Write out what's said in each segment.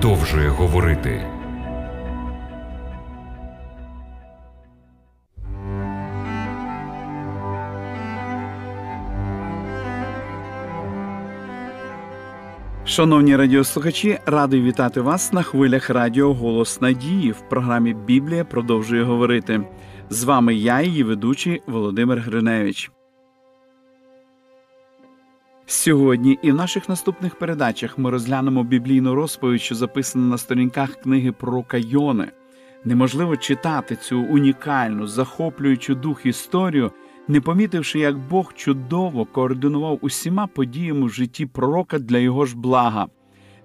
продовжує говорити. Шановні радіослухачі, радий вітати вас на хвилях Радіо Голос Надії в програмі Біблія продовжує говорити. З вами я, її ведучий Володимир Гриневич. Сьогодні і в наших наступних передачах ми розглянемо біблійну розповідь, що записана на сторінках книги про Кайони. Неможливо читати цю унікальну, захоплюючу дух історію, не помітивши, як Бог чудово координував усіма подіями в житті пророка для його ж блага.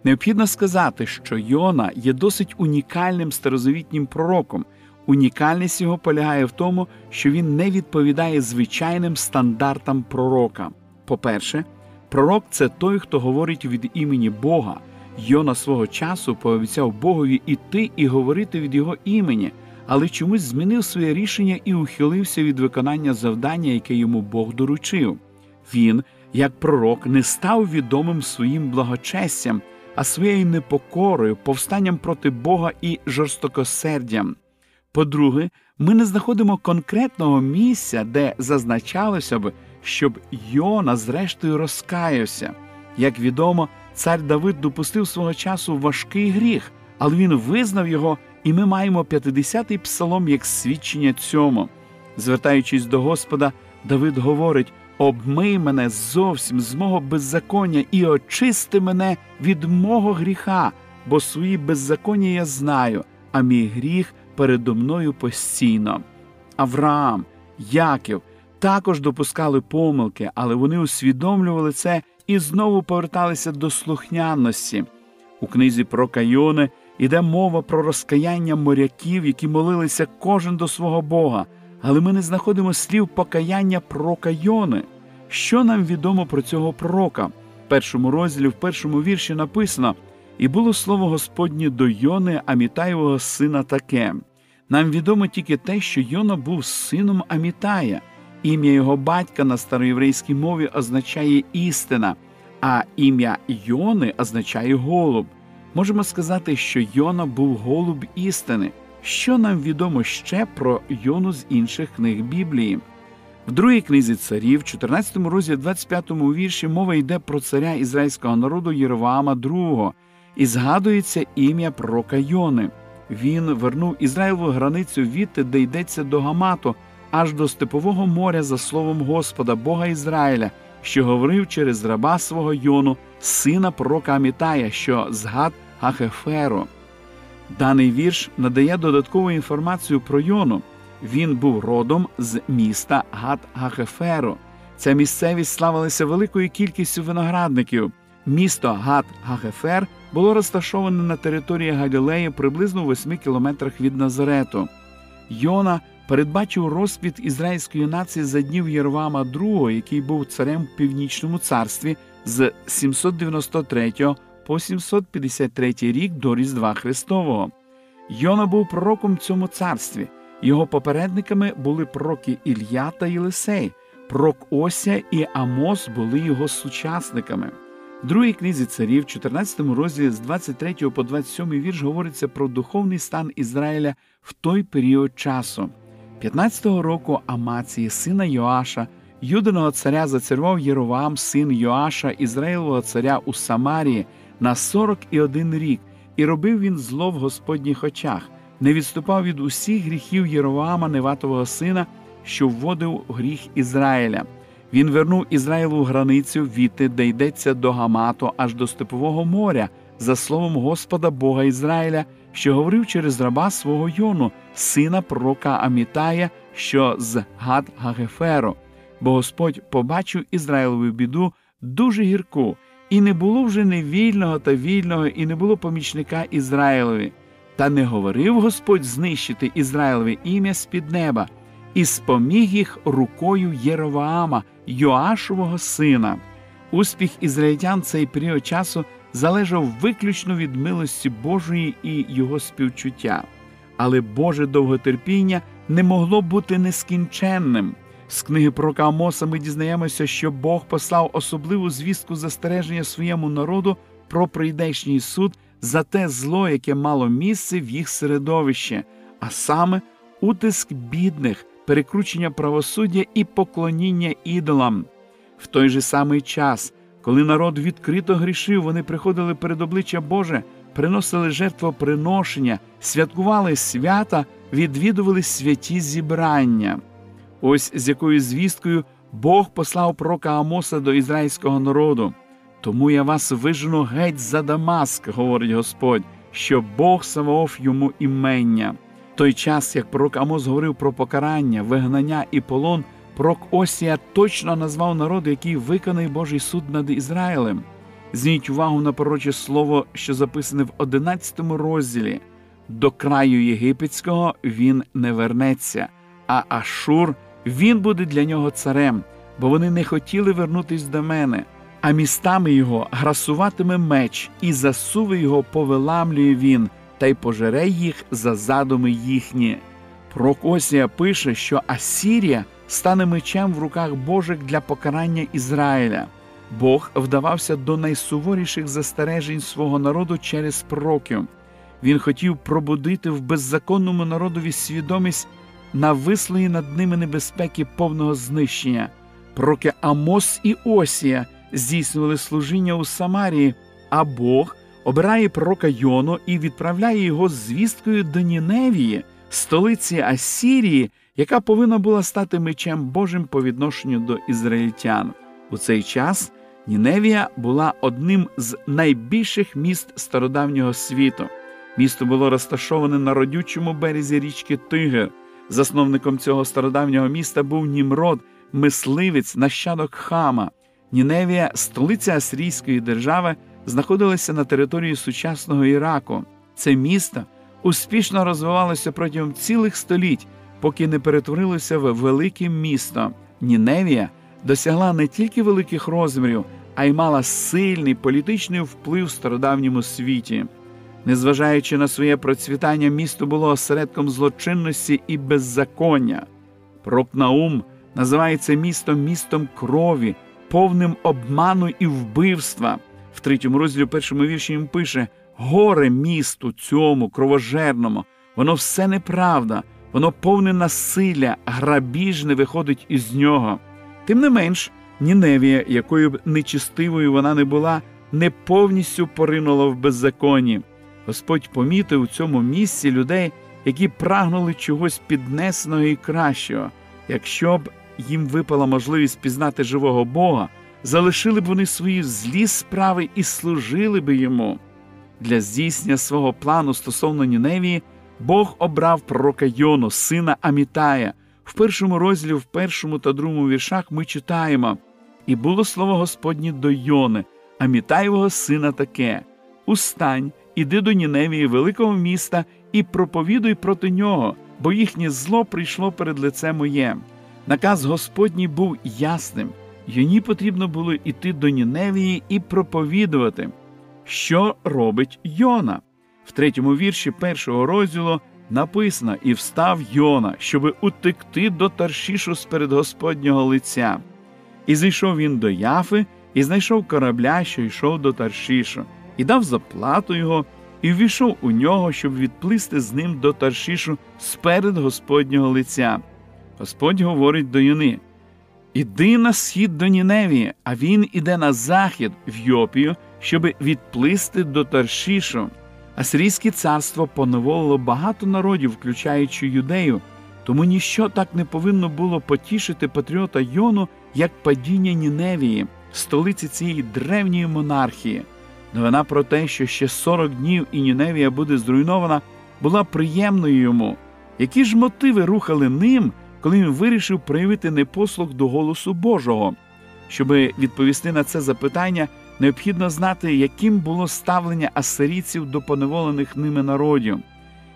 Необхідно сказати, що Йона є досить унікальним старозавітнім пророком. Унікальність його полягає в тому, що він не відповідає звичайним стандартам пророка. По-перше, пророк це той, хто говорить від імені Бога. Йона свого часу пообіцяв Богові іти і говорити від його імені але чомусь змінив своє рішення і ухилився від виконання завдання, яке йому Бог доручив. Він, як пророк, не став відомим своїм благочестям, а своєю непокорою, повстанням проти Бога і жорстокосердям. По-друге, ми не знаходимо конкретного місця, де зазначалося б, щоб Йона зрештою розкаявся. Як відомо, цар Давид допустив свого часу важкий гріх, але він визнав його і ми маємо 50-й псалом як свідчення цьому. Звертаючись до Господа, Давид говорить: обмий мене зовсім з мого беззаконня і очисти мене від мого гріха, бо свої беззаконня я знаю, а мій гріх передо мною постійно. Авраам, Яків також допускали помилки, але вони усвідомлювали це і знову поверталися до слухняності. У книзі про Кайони Іде мова про розкаяння моряків, які молилися кожен до свого Бога, але ми не знаходимо слів покаяння про Кайони. Що нам відомо про цього пророка? В першому розділі, в першому вірші написано: І було слово Господнє до Йони, Амітаєвого сина таке. Нам відомо тільки те, що Йона був сином Амітая. Ім'я його батька на староєврейській мові означає істина, а ім'я Йони означає голуб можемо сказати, що Йона був голуб істини. Що нам відомо ще про Йону з інших книг Біблії? В другій книзі царів, 14 розділі 25 вірші, мова йде про царя ізраїльського народу Єроваама II, і згадується ім'я пророка Йони. Він вернув Ізраїлову границю відти, де йдеться до Гамату, аж до Степового моря за словом Господа, Бога Ізраїля, що говорив через раба свого Йону, сина пророка Амітая, що згад Гахеферу. Даний вірш надає додаткову інформацію про Йону. Він був родом з міста Гат Гахеферу. Ця місцевість славилася великою кількістю виноградників. Місто Гат Гахефер було розташоване на території Галілеї приблизно в 8 кілометрах від Назарету. Йона передбачив розквіт ізраїльської нації за днів Єрвама II, який був царем в північному царстві з 793 по 753 рік до Різдва Христового. Йона був пророком в цьому царстві. Його попередниками були пророки Ілья та Єлисей, пророк Ося і Амос були його сучасниками. В другій книзі царів, 14 розділі з 23 по 27 вірш говориться про духовний стан Ізраїля в той період часу. 15-го року Амації, сина Йоаша, Юдиного царя зацарював Єровам, син Йоаша, Ізраїлового царя у Самарії на сорок і один рік, і робив він зло в Господніх очах, не відступав від усіх гріхів Єроваама, Неватового сина, що вводив гріх Ізраїля. Він вернув Ізраїлу границю відти, де йдеться до Гамату, аж до Степового моря, за словом Господа Бога Ізраїля, що говорив через раба свого Йону, сина пророка Амітая, що з Гад Гагеферу. Бо Господь побачив Ізраїлову біду дуже гірку, і не було вже не вільного та вільного, і не було помічника Ізраїлові. Та не говорив Господь знищити Ізраїлове ім'я з під неба, і споміг їх рукою Єроваама, Йоашового сина. Успіх ізраїльтян цей період часу залежав виключно від милості Божої і його співчуття, але Боже довготерпіння не могло бути нескінченним. З книги пророка Амоса ми дізнаємося, що Бог послав особливу звістку застереження своєму народу про прийдешній суд за те зло, яке мало місце в їх середовище, а саме утиск бідних, перекручення правосуддя і поклоніння ідолам. В той же самий час, коли народ відкрито грішив, вони приходили перед обличчя Боже, приносили жертвоприношення, святкували свята, відвідували святі зібрання. Ось з якою звісткою Бог послав пророка Амоса до ізраїльського народу. Тому я вас вижену геть за Дамаск, говорить Господь, що Бог Саваоф йому імення. Той час, як пророк Амос говорив про покарання, вигнання і полон, пророк Осія точно назвав народ, який виконає Божий суд над Ізраїлем. Зверніть увагу на пророче слово, що записане в 11 розділі. До краю єгипетського він не вернеться, а Ашур він буде для нього царем, бо вони не хотіли вернутись до мене, а містами його грасуватиме меч, і засуви його повиламлює він, та й пожере їх за задуми їхні. Пророк Осія пише, що Асірія стане мечем в руках Божих для покарання Ізраїля. Бог вдавався до найсуворіших застережень свого народу через пророків. Він хотів пробудити в беззаконному народові свідомість навислої над ними небезпеки повного знищення. Пророки Амос і Осія здійснювали служіння у Самарії, а Бог обирає пророка Йону і відправляє його звісткою до Ніневії, столиці Асірії, яка повинна була стати мечем Божим по відношенню до ізраїльтян. У цей час Ніневія була одним з найбільших міст стародавнього світу. Місто було розташоване на родючому березі річки Тигр. Засновником цього стародавнього міста був Німрод, мисливець, нащадок хама. Ніневія, столиця Асирійської держави, знаходилася на території сучасного Іраку. Це місто успішно розвивалося протягом цілих століть, поки не перетворилося в велике місто. Ніневія досягла не тільки великих розмірів, а й мала сильний політичний вплив в стародавньому світі. Незважаючи на своє процвітання, місто було осередком злочинності і беззаконня. Пророк Наум називає місто містом крові, повним обману і вбивства. В третьому розділі першому вірші він пише: горе місту цьому кровожерному, воно все неправда, воно повне насилля, грабіж не виходить із нього. Тим не менш, Ніневія, якою б нечистивою вона не була, не повністю поринула в беззаконні. Господь помітив у цьому місці людей, які прагнули чогось піднесеного і кращого. Якщо б їм випала можливість пізнати живого Бога, залишили б вони свої злі справи і служили би йому. Для здійснення свого плану стосовно Ніневії Бог обрав пророка Йону, сина Амітая. В першому розділі, в першому та другому віршах ми читаємо і було слово Господнє до Йони, Амітаєвого сина таке: Устань, іди до Ніневії, великого міста, і проповідуй проти нього, бо їхнє зло прийшло перед лице моє. Наказ Господній був ясним. Йоні потрібно було йти до Ніневії і проповідувати. Що робить Йона? В третьому вірші першого розділу написано І встав Йона, щоби утекти до Таршішу з перед Господнього лиця. І зайшов він до Яфи, і знайшов корабля, що йшов до Таршішу, і дав заплату його, і ввійшов у нього, щоб відплисти з ним до Таршішу сперед Господнього лиця. Господь говорить до Йони Іди на схід до Ніневії, а він іде на захід в Йопію, щоб відплисти до Таршішу. Асирійське царство поневолило багато народів, включаючи юдею, тому ніщо так не повинно було потішити патріота Йону, як падіння Ніневії, столиці цієї древньої монархії. Новина про те, що ще 40 днів і Ніневія буде зруйнована, була приємною йому. Які ж мотиви рухали ним, коли він вирішив проявити непослух до голосу Божого? Щоби відповісти на це запитання, необхідно знати, яким було ставлення асирійців до поневолених ними народів.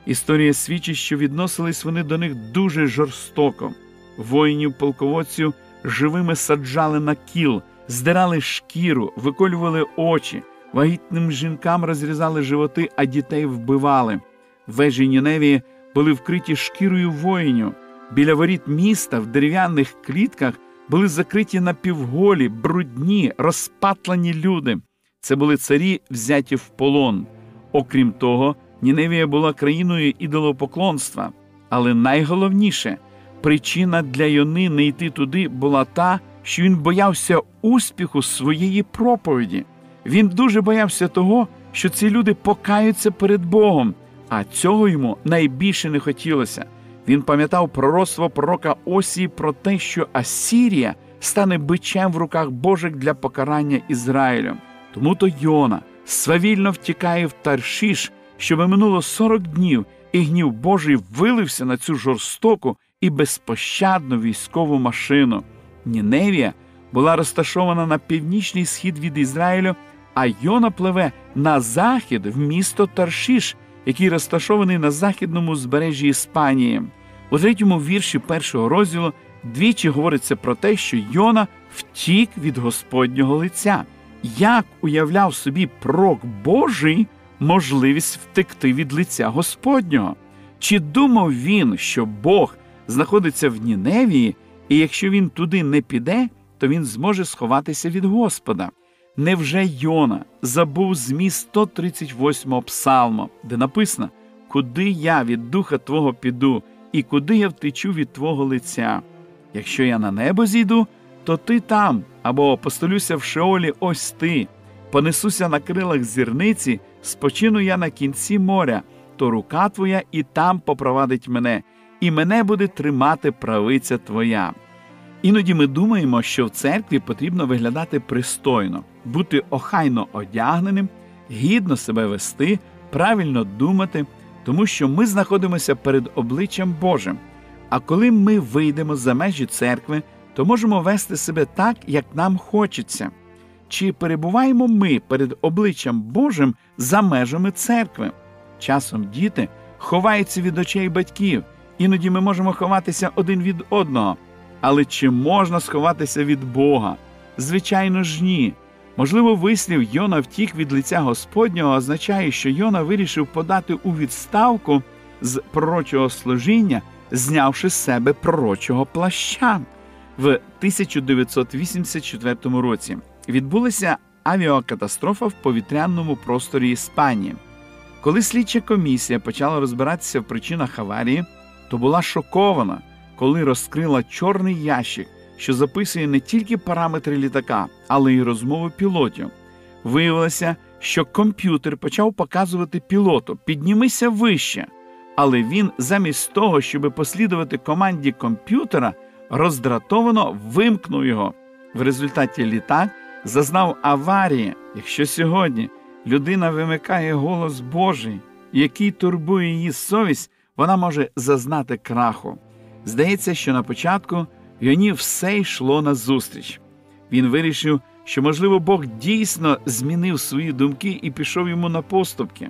Історія свідчить, що відносились вони до них дуже жорстоко. Воїнів полководців живими саджали на кіл, здирали шкіру, виколювали очі, вагітним жінкам розрізали животи, а дітей вбивали. Вежі Ніневії були вкриті шкірою воїнів. Біля воріт міста в дерев'яних клітках були закриті напівголі, брудні, розпатлені люди. Це були царі, взяті в полон. Окрім того, Ніневія була країною ідолопоклонства, але найголовніше причина для Йони не йти туди була та, що він боявся успіху своєї проповіді. Він дуже боявся того, що ці люди покаються перед Богом, а цього йому найбільше не хотілося. Він пам'ятав пророцтво пророка Осії про те, що Асірія стане бичем в руках Божих для покарання Ізраїлю. Тому то Йона свавільно втікає в Таршіш, щоби минуло 40 днів, і гнів Божий вилився на цю жорстоку і безпощадну військову машину. Ніневія була розташована на північний схід від Ізраїлю, а Йона пливе на захід в місто Таршіш, який розташований на західному збережжі Іспанії. У третьому вірші першого розділу двічі говориться про те, що Йона втік від Господнього лиця. Як уявляв собі прок Божий можливість втекти від лиця Господнього? Чи думав він, що Бог знаходиться в Ніневії, і якщо він туди не піде, то він зможе сховатися від Господа? Невже Йона забув зміст 138 псалму, де написано Куди я від духа Твого піду, і куди я втечу від Твого лиця? Якщо я на небо зійду, то ти там, або постелюся в шеолі, ось ти, понесуся на крилах зірниці, спочину я на кінці моря, то рука твоя і там попровадить мене, і мене буде тримати правиця твоя. Іноді ми думаємо, що в церкві потрібно виглядати пристойно, бути охайно одягненим, гідно себе вести, правильно думати, тому що ми знаходимося перед обличчям Божим. А коли ми вийдемо за межі церкви, то можемо вести себе так, як нам хочеться. Чи перебуваємо ми перед обличчям Божим за межами церкви? Часом діти ховаються від очей батьків, іноді ми можемо ховатися один від одного. Але чи можна сховатися від Бога? Звичайно ж, ні. Можливо, вислів Йона втік від лиця Господнього означає, що Йона вирішив подати у відставку з пророчого служіння, знявши з себе пророчого плаща. В 1984 році відбулася авіакатастрофа в повітряному просторі Іспанії. Коли слідча комісія почала розбиратися в причинах аварії, то була шокована, коли розкрила чорний ящик, що записує не тільки параметри літака, але й розмови пілотів. Виявилося, що комп'ютер почав показувати пілоту піднімися вище, але він, замість того, щоб послідувати команді комп'ютера, роздратовано вимкнув його. В результаті літак зазнав аварії, якщо сьогодні людина вимикає голос Божий, який турбує її совість, вона може зазнати краху. Здається, що на початку Йоні все йшло назустріч. Він вирішив, що, можливо, Бог дійсно змінив свої думки і пішов йому на поступки.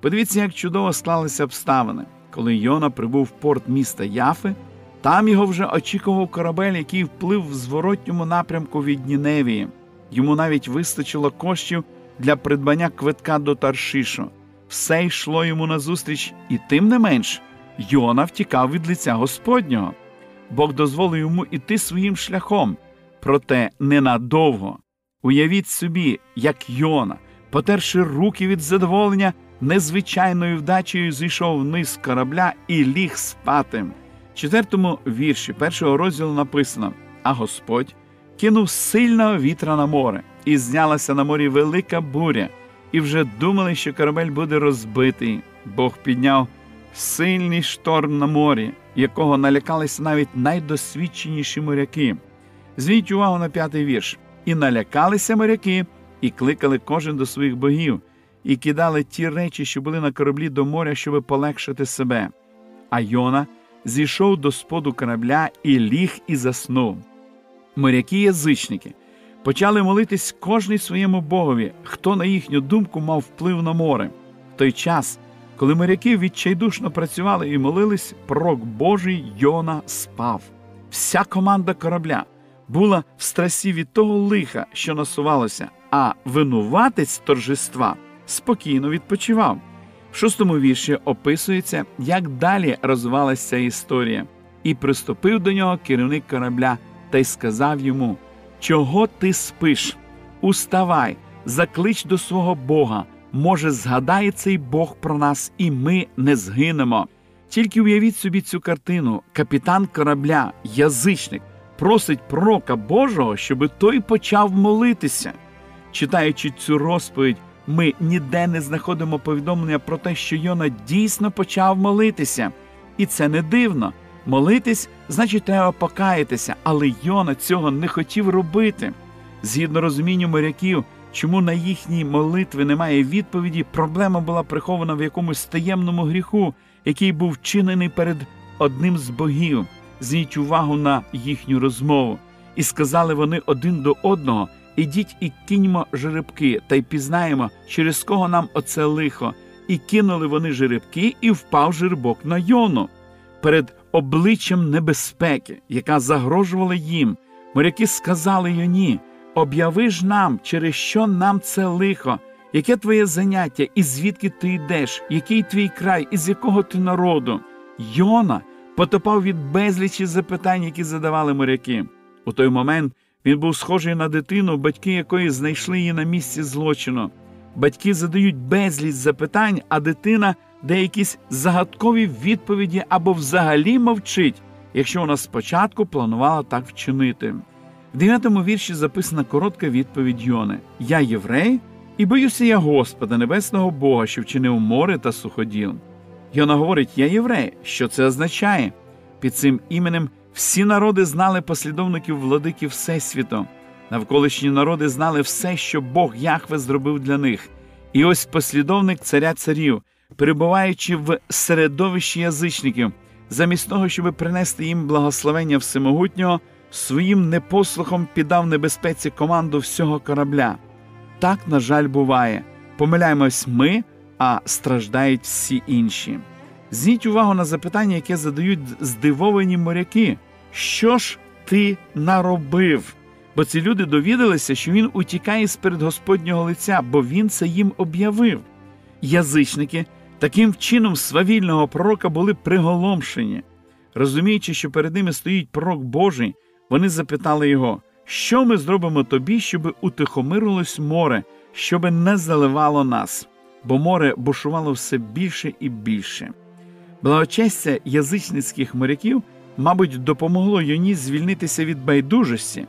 Подивіться, як чудово склалися обставини. Коли Йона прибув в порт міста Яфи, там його вже очікував корабель, який вплив в зворотньому напрямку від Ніневії. Йому навіть вистачило коштів для придбання квитка до Таршишу. Все йшло йому назустріч, і тим не менш, Йона втікав від лиця Господнього. Бог дозволив йому іти своїм шляхом, проте ненадовго. Уявіть собі, як Йона, потерши руки від задоволення, незвичайною вдачею зійшов вниз корабля і ліг спати. В четвертому вірші першого розділу написано: А Господь кинув сильного вітра на море, і знялася на морі велика буря, і вже думали, що корабель буде розбитий. Бог підняв сильний шторм на морі, якого налякалися навіть найдосвідченіші моряки. Зверніть увагу на п'ятий вірш. І налякалися моряки, і кликали кожен до своїх богів, і кидали ті речі, що були на кораблі до моря, щоб полегшити себе. А Йона зійшов до споду корабля і ліг і заснув. Моряки язичники почали молитись кожний своєму богові, хто, на їхню думку, мав вплив на море. В той час, коли моряки відчайдушно працювали і молились, пророк Божий Йона спав. Вся команда корабля була в страсі від того лиха, що насувалося, а винуватець торжества спокійно відпочивав. В шостому вірші описується, як далі розвивалася ця історія, і приступив до нього керівник корабля та й сказав йому: Чого ти спиш? Уставай, заклич до свого Бога, може, згадає цей Бог про нас, і ми не згинемо. Тільки уявіть собі цю картину: капітан корабля, язичник, просить пророка Божого, щоб той почав молитися. Читаючи цю розповідь, ми ніде не знаходимо повідомлення про те, що Йона дійсно почав молитися. І це не дивно. Молитись значить, треба покаятися, але Йона цього не хотів робити. Згідно розумінню моряків, чому на їхні молитви немає відповіді, проблема була прихована в якомусь таємному гріху, який був вчинений перед одним з богів. Зверніть увагу на їхню розмову. І сказали вони один до одного Ідіть і киньмо жеребки, та й пізнаємо, через кого нам оце лихо. І кинули вони жеребки, і впав жеребок на йону. Перед обличчям небезпеки, яка загрожувала їм, моряки сказали йоні Об'яви ж нам, через що нам це лихо, яке твоє заняття, і звідки ти йдеш, який твій край, і з якого ти народу? Йона потопав від безлічі запитань, які задавали моряки. У той момент він був схожий на дитину, батьки якої знайшли її на місці злочину. Батьки задають безліч запитань, а дитина дає якісь загадкові відповіді або взагалі мовчить, якщо вона спочатку планувала так вчинити. В дев'ятому вірші записана коротка відповідь Йони: Я єврей, і боюся я Господа, Небесного Бога, що вчинив море та суходіл. Йона говорить: Я єврей. Що це означає? Під цим іменем всі народи знали послідовників владики Всесвіту. Навколишні народи знали все, що Бог Яхве зробив для них. І ось послідовник царя царів, перебуваючи в середовищі язичників, замість того, щоб принести їм благословення всемогутнього, своїм непослухом піддав небезпеці команду всього корабля. Так, на жаль, буває. Помиляємось ми, а страждають всі інші. Зверніть увагу на запитання, яке задають здивовані моряки. Що ж ти наробив? Бо ці люди довідалися, що він утікає з перед Господнього лиця, бо він це їм об'явив. Язичники таким чином свавільного пророка були приголомшені. Розуміючи, що перед ними стоїть пророк Божий, вони запитали його, що ми зробимо тобі, щоб утихомирилось море, щоб не заливало нас, бо море бушувало все більше і більше. Благочестя язичницьких моряків, мабуть, допомогло Йоні звільнитися від байдужості.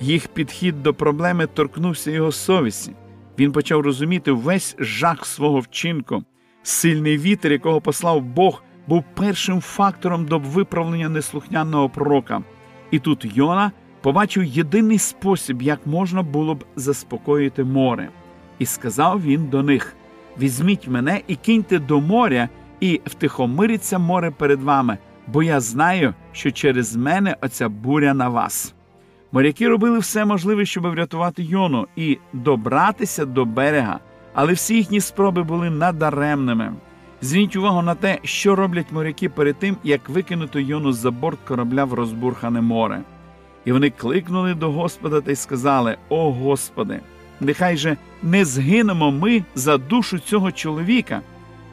Їх підхід до проблеми торкнувся його совісті. Він почав розуміти весь жах свого вчинку. Сильний вітер, якого послав Бог, був першим фактором до виправлення неслухняного пророка. І тут Йона побачив єдиний спосіб, як можна було б заспокоїти море. І сказав він до них: Візьміть мене і киньте до моря, і втихомириться море перед вами, бо я знаю, що через мене оця буря на вас. Моряки робили все можливе, щоб врятувати Йону і добратися до берега, але всі їхні спроби були надаремними. Зверніть увагу на те, що роблять моряки перед тим, як викинути Йону за борт корабля в розбурхане море. І вони кликнули до Господа та й сказали: О Господи, нехай же не згинемо ми за душу цього чоловіка,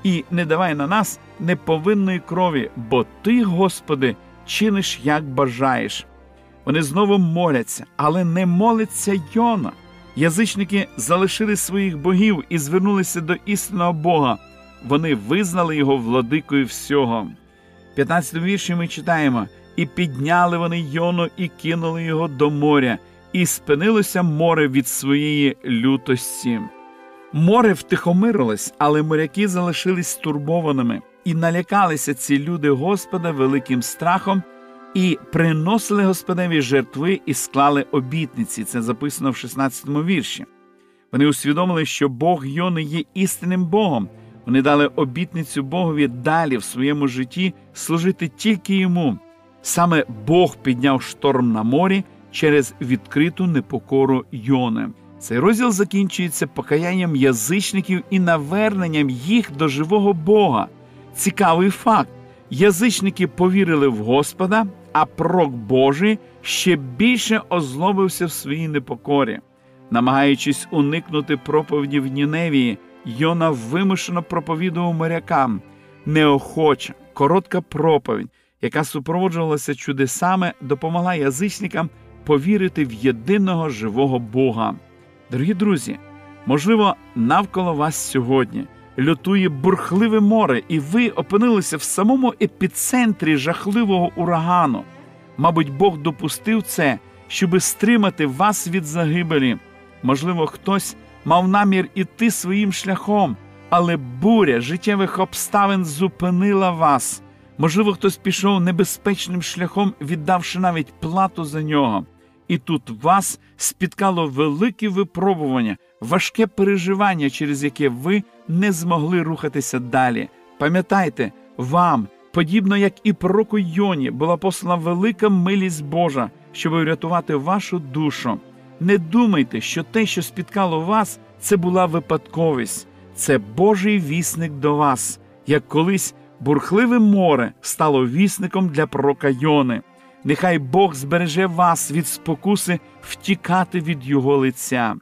і не давай на нас неповинної крові, бо Ти, Господи, чиниш, як бажаєш. Вони знову моляться, але не молиться Йона. Язичники залишили своїх богів і звернулися до істинного Бога. Вони визнали його владикою всього. В 15 вірші ми читаємо: і підняли вони Йону і кинули його до моря, і спинилося море від своєї лютості. Море втихомирилось, але моряки залишились стурбованими і налякалися ці люди Господа великим страхом і приносили Господеві жертви і склали обітниці. Це записано в 16-му вірші. Вони усвідомили, що Бог Йони є істинним Богом. Вони дали обітницю Богові далі в своєму житті служити тільки йому. Саме Бог підняв шторм на морі через відкриту непокору Йони. Цей розділ закінчується покаянням язичників і наверненням їх до живого Бога. Цікавий факт: язичники повірили в Господа, а пророк Божий ще більше озлобився в своїй непокорі. Намагаючись уникнути проповіді в Ніневії, Йона вимушено проповідував морякам неохоча, коротка проповідь, яка супроводжувалася чудесами, допомогла язичникам повірити в єдиного живого Бога. Дорогі друзі, Можливо, навколо вас сьогодні лютує бурхливе море, і ви опинилися в самому епіцентрі жахливого урагану. Мабуть, Бог допустив це, щоби стримати вас від загибелі. Можливо, хтось мав намір іти своїм шляхом, але буря життєвих обставин зупинила вас. Можливо, хтось пішов небезпечним шляхом, віддавши навіть плату за нього. І тут вас спіткало велике випробування, важке переживання, через яке ви не змогли рухатися далі. Пам'ятайте, вам, подібно як і пророку Йоні, була послана велика милість Божа, щоб врятувати вашу душу. Не думайте, що те, що спіткало вас, це була випадковість, це Божий вісник до вас, як колись бурхливе море стало вісником для пророка Йони. Нехай Бог збереже вас від спокуси втікати від Його лиця.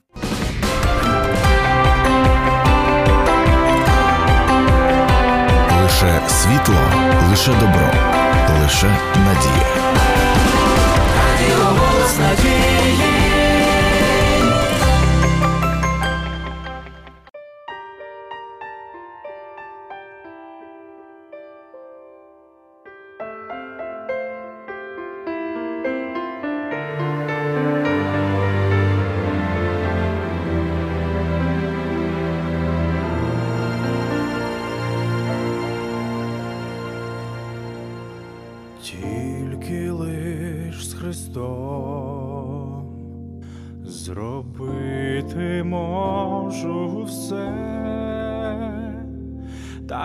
Лише світло, лише добро, лише надія.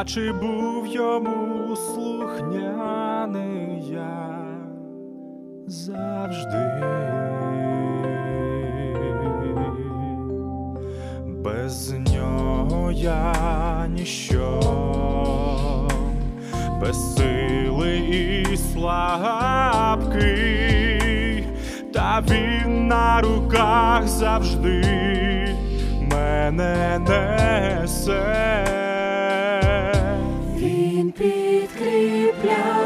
Чи був йому слухняний я? Завжди. Без нього я ніщо. Без сили і слабкий, та він на руках завжди мене несе. gloria.